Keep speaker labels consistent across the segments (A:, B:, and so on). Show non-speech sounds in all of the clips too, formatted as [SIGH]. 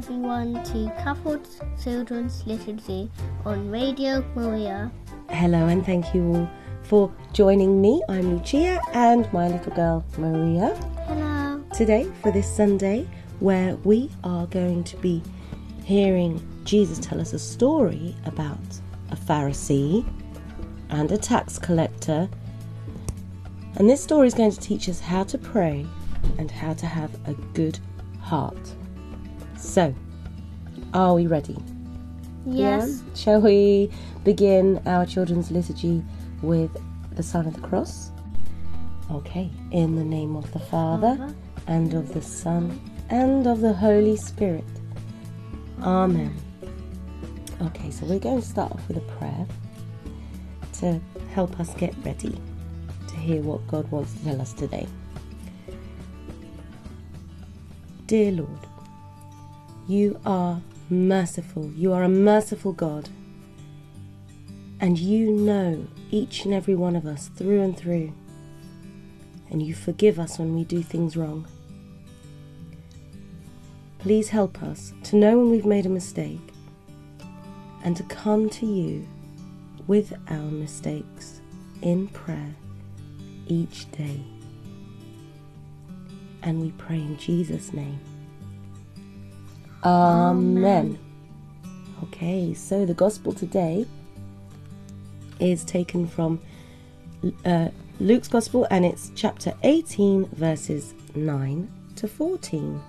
A: everyone to CAFOD's Children's Liturgy on Radio Maria.
B: Hello, and thank you all for joining me. I'm Lucia and my little girl Maria
A: Hello.
B: today for this Sunday where we are going to be hearing Jesus tell us a story about a Pharisee and a tax collector. And this story is going to teach us how to pray and how to have a good heart. So, are we ready?
A: Yes.
B: Yeah? Shall we begin our children's liturgy with the sign of the cross? Okay. In the name of the Father,
A: Father,
B: and of the Son, and of the Holy Spirit. Amen. Okay, so we're going to start off with a prayer to help us get ready to hear what God wants to tell us today. Dear Lord, you are merciful. You are a merciful God. And you know each and every one of us through and through. And you forgive us when we do things wrong. Please help us to know when we've made a mistake and to come to you with our mistakes in prayer each day. And we pray in Jesus' name. Amen. Okay, so the gospel today is taken from uh, Luke's gospel and it's chapter 18, verses 9 to 14.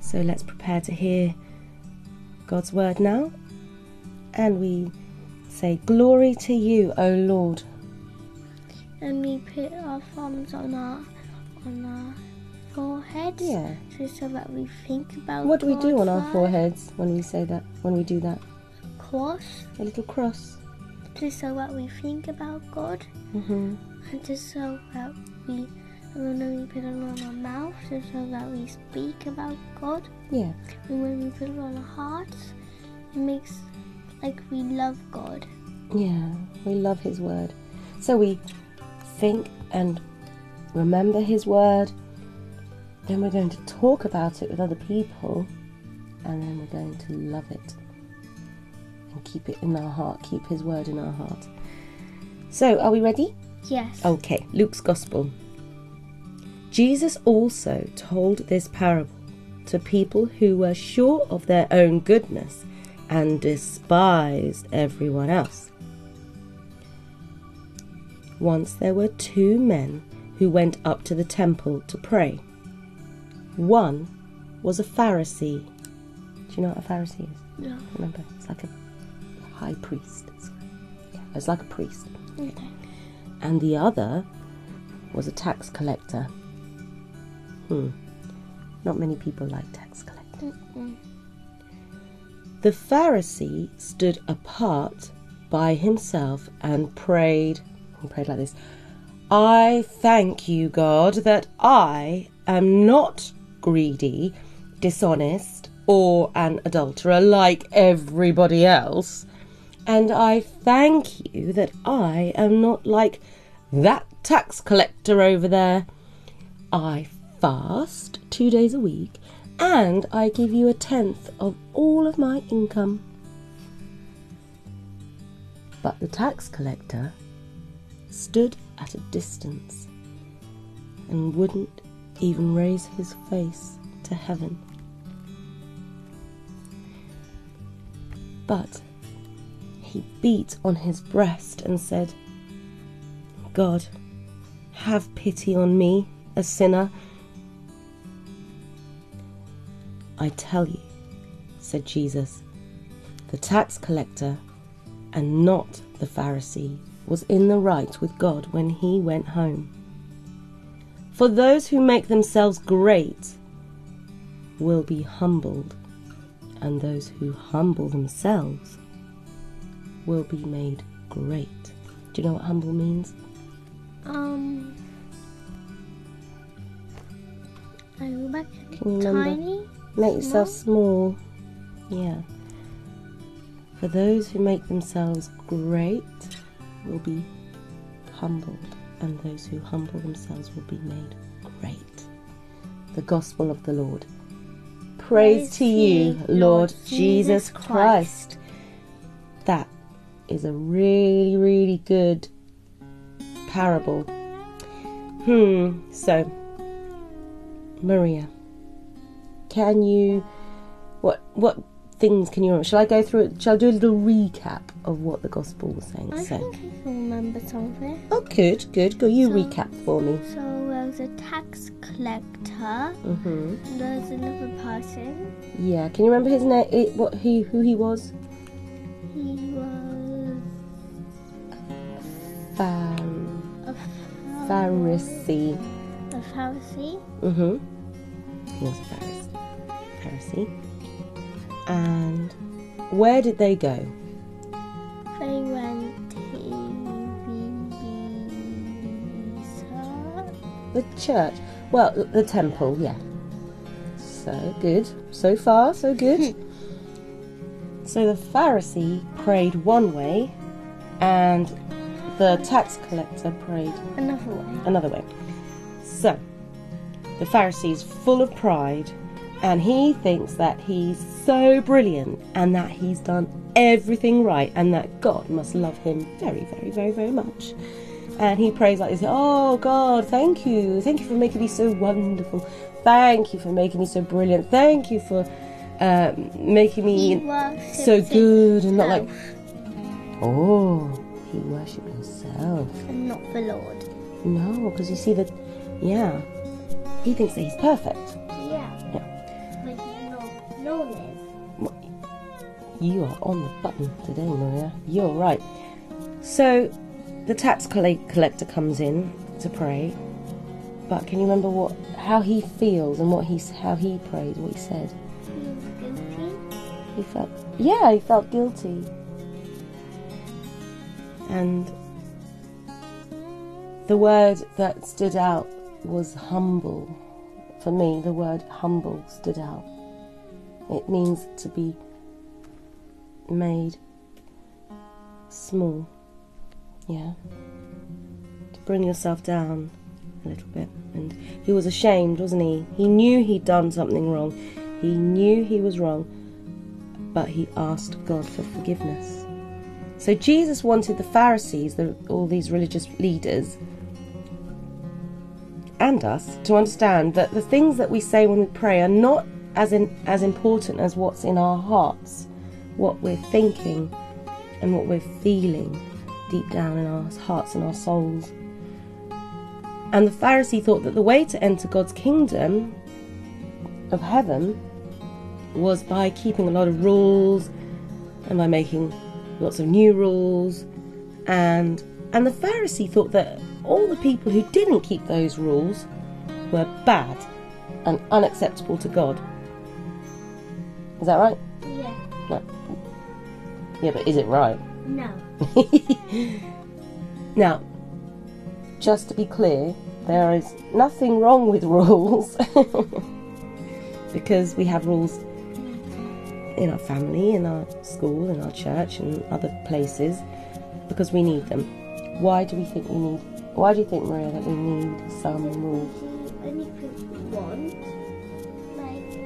B: So let's prepare to hear God's word now. And we say, Glory to you, O Lord.
A: And we put our thumbs on our on our foreheads.
B: Yeah.
A: So, so that we think about
B: What do we do on our foreheads when we say that? When we do that?
A: Cross.
B: A little cross.
A: Just so that we think about God.
B: hmm
A: And just so that we and then we put it on our mouth just so that we speak about God.
B: Yeah.
A: And when we put it on our hearts, it makes like we love God.
B: Yeah, we love His Word. So we think and remember His Word, then we're going to talk about it with other people, and then we're going to love it and keep it in our heart, keep His Word in our heart. So, are we ready?
A: Yes.
B: Okay, Luke's Gospel. Jesus also told this parable to people who were sure of their own goodness and despised everyone else. Once there were two men who went up to the temple to pray. One was a Pharisee. Do you know what a Pharisee is?
A: No.
B: Remember, it's like a high priest. It's, yeah, it's like a priest
A: Okay.
B: and the other was a tax collector. Hmm. Not many people like tax collectors.
A: Mm-mm.
B: The Pharisee stood apart by himself and prayed. He prayed like this I thank you, God, that I am not greedy, dishonest, or an adulterer like everybody else. And I thank you that I am not like that tax collector over there. I fast two days a week and I give you a tenth of all of my income. But the tax collector stood at a distance and wouldn't even raise his face to heaven. But he beat on his breast and said, God, have pity on me, a sinner. I tell you, said Jesus, the tax collector and not the Pharisee was in the right with God when he went home. For those who make themselves great will be humbled, and those who humble themselves will be made great. Do you know what humble means?
A: Um. I go back
B: Can you remember?
A: tiny.
B: Make yourself small. Yeah. For those who make themselves great will be humbled, and those who humble themselves will be made great. The Gospel of the Lord. Praise to you, Lord Jesus Christ. That is a really, really good parable. Hmm, so, Maria, can you. What, what things can you remember? Shall I go through it? Shall I do a little recap of what the gospel was saying?
A: I
B: so,
A: think I can remember something.
B: oh, good, good. Go, you
A: So-
B: recap for me.
A: So there was a tax collector.
B: hmm
A: There's another person.
B: Yeah, can you remember his name? It, what he, who he was?
A: He was
B: Phar-
A: a
B: Pharisee.
A: A Pharisee.
B: Mm-hmm. He was a Pharisee. Pharisee. And where did they go? The church. Well, the temple, yeah. So good. So far, so good. Hmm. so the Pharisee prayed one way, and the tax collector prayed
A: Another way.
B: another way. So, the Pharisee is full of pride and he thinks that he's so brilliant and that he's done everything right and that God must love him very, very, very, very much. And he prays like this Oh, God, thank you. Thank you for making me so wonderful. Thank you for making me so brilliant. Thank you for um, making me so good and not like. Oh, he worshipped himself.
A: and not the Lord.
B: No, because you see that, yeah, he thinks that he's perfect.
A: Yeah. But he's not known
B: You are on the button today, Maria. You're right. So, the tax collector comes in to pray, but can you remember what, how he feels and what he's, how he prayed, what he said?
A: He.
B: He felt, yeah, he felt guilty, and the word that stood out was humble. For me, the word humble stood out. It means to be made small. Yeah. To bring yourself down a little bit. And he was ashamed, wasn't he? He knew he'd done something wrong. He knew he was wrong, but he asked God for forgiveness. So Jesus wanted the Pharisees, the, all these religious leaders, and us to understand that the things that we say when we pray are not as in, as important as what's in our hearts, what we're thinking, and what we're feeling deep down in our hearts and our souls. And the Pharisee thought that the way to enter God's kingdom of heaven was by keeping a lot of rules and by making lots of new rules and and the Pharisee thought that all the people who didn't keep those rules were bad and unacceptable to God. Is that right?
A: Yeah.
B: No. Yeah, but is it right?
A: No. [LAUGHS]
B: now, just to be clear, there is nothing wrong with rules [LAUGHS] because we have rules in our family, in our school, in our church, and other places because we need them. Why do we think we need? Why do you think, Maria, that we need some rules?
A: Want. Like,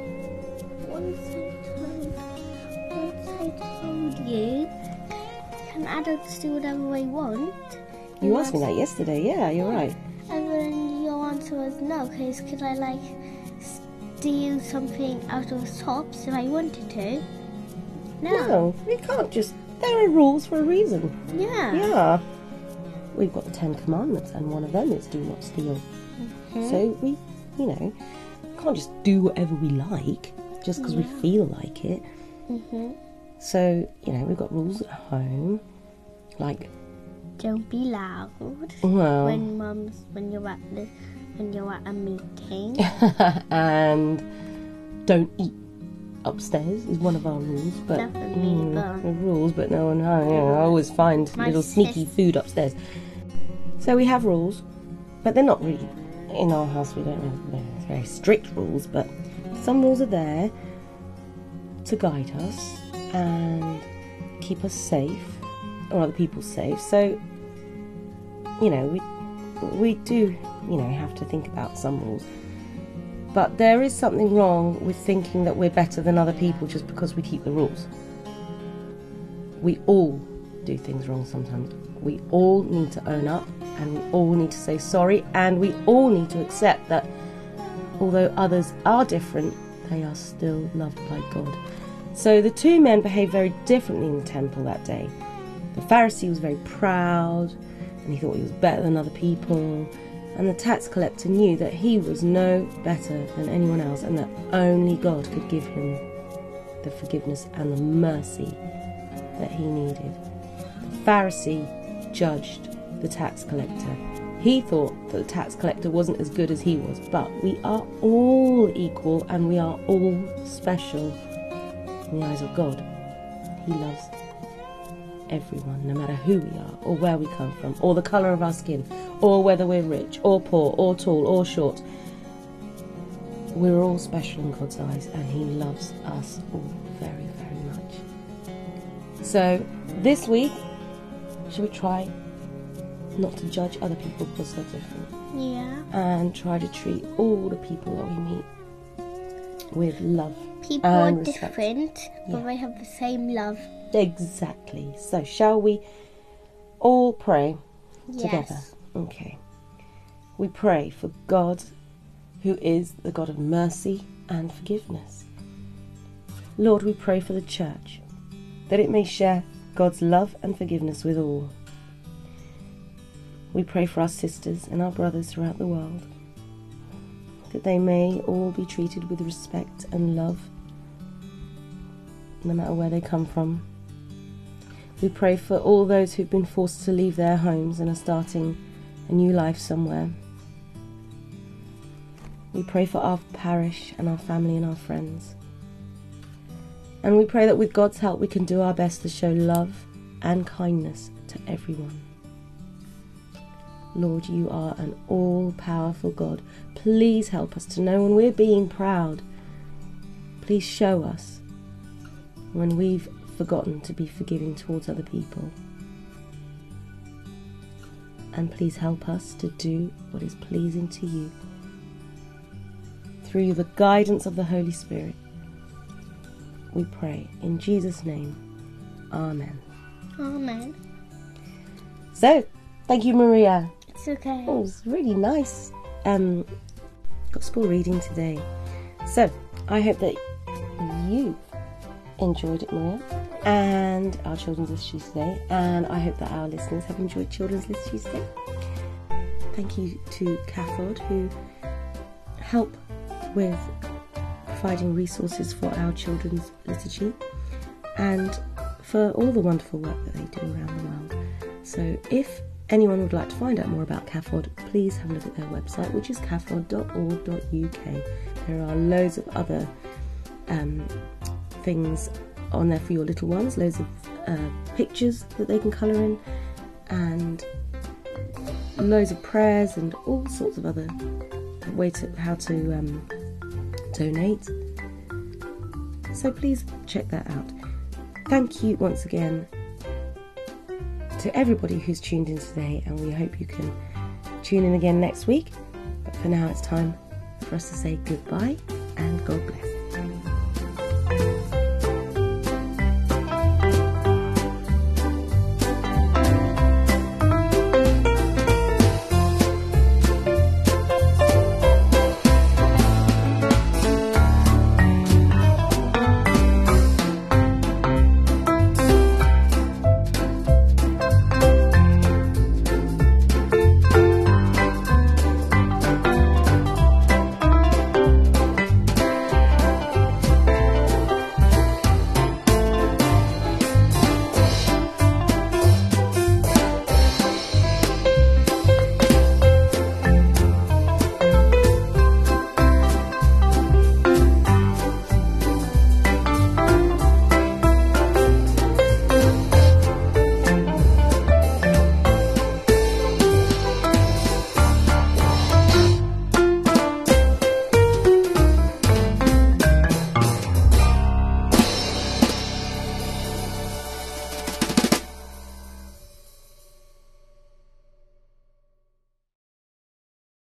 A: you, can adults do whatever they want?
B: You asked me that yesterday. Yeah, you're right.
A: And then your answer was no, because could I like steal something out of the shops if I wanted to? No.
B: No, we can't just. There are rules for a reason.
A: Yeah.
B: Yeah. We've got the Ten Commandments, and one of them is do not steal.
A: Mhm.
B: So we, you know, can't just do whatever we like just because we feel like it.
A: Mhm.
B: So, you know, we've got rules at home, like,
A: Don't be loud
B: well,
A: when mum's when you're at the when you're at a meeting. [LAUGHS]
B: and don't eat upstairs is one of our rules. But
A: Definitely,
B: mm,
A: but-
B: rules, but no one, I, you know, I always find
A: My
B: little sneaky food upstairs. So we have rules, but they're not really in our house. We don't have very strict rules, but some rules are there to guide us and keep us safe or other people safe. So you know we we do you know have to think about some rules, But there is something wrong with thinking that we're better than other people just because we keep the rules. We all do things wrong sometimes. We all need to own up and we all need to say sorry and we all need to accept that although others are different, they are still loved by God. So the two men behaved very differently in the temple that day. The Pharisee was very proud and he thought he was better than other people. And the tax collector knew that he was no better than anyone else and that only God could give him the forgiveness and the mercy that he needed. The Pharisee judged the tax collector. He thought that the tax collector wasn't as good as he was, but we are all equal and we are all special in the eyes of God. He loves everyone, no matter who we are, or where we come from, or the colour of our skin, or whether we're rich, or poor, or tall, or short. We're all special in God's eyes, and He loves us all very, very much. So, this week, should we try not to judge other people because they're different?
A: Yeah.
B: And try to treat all the people that we meet with love.
A: People are
B: respect.
A: different, but
B: Yeah.
A: they have the same love.
B: Exactly. So, shall we all pray together?
A: Yes.
B: Okay. We pray for God, who is the God of mercy and forgiveness. Lord, we pray for the church, that it may share God's love and forgiveness with all. We pray for our sisters and our brothers throughout the world, that they may all be treated with respect and love, no matter where they come from. We pray for all those who've been forced to leave their homes and are starting a new life somewhere. We pray for our parish and our family and our friends. And we pray that with God's help we can do our best to show love and kindness to everyone. Lord, you are an all powerful God. Please help us to know when we're being proud. Please show us when we've forgotten to be forgiving towards other people. And please help us to do what is pleasing to you through the guidance of the Holy Spirit. We pray in Jesus' name. Amen.
A: Amen.
B: So, thank you, Maria.
A: Okay.
B: Oh, it was really nice um, gospel reading today. So, I hope that you enjoyed it, Maria, and our children's liturgy today, and I hope that our listeners have enjoyed children's liturgy today. Thank you to CAFOD who help with providing resources for our children's liturgy and for all the wonderful work that they do around the world. So, if anyone would like to find out more about CAFOD, please have a look at their website, which is cafod.org.uk. There are loads of other um, things on there for your little ones, loads of uh, pictures that they can colour in, and loads of prayers and all sorts of other way to how to um, donate. So please check that out. Thank you once again to everybody who's tuned in today, and we hope you can tune in again next week. But for now, it's time for us to say goodbye and God bless.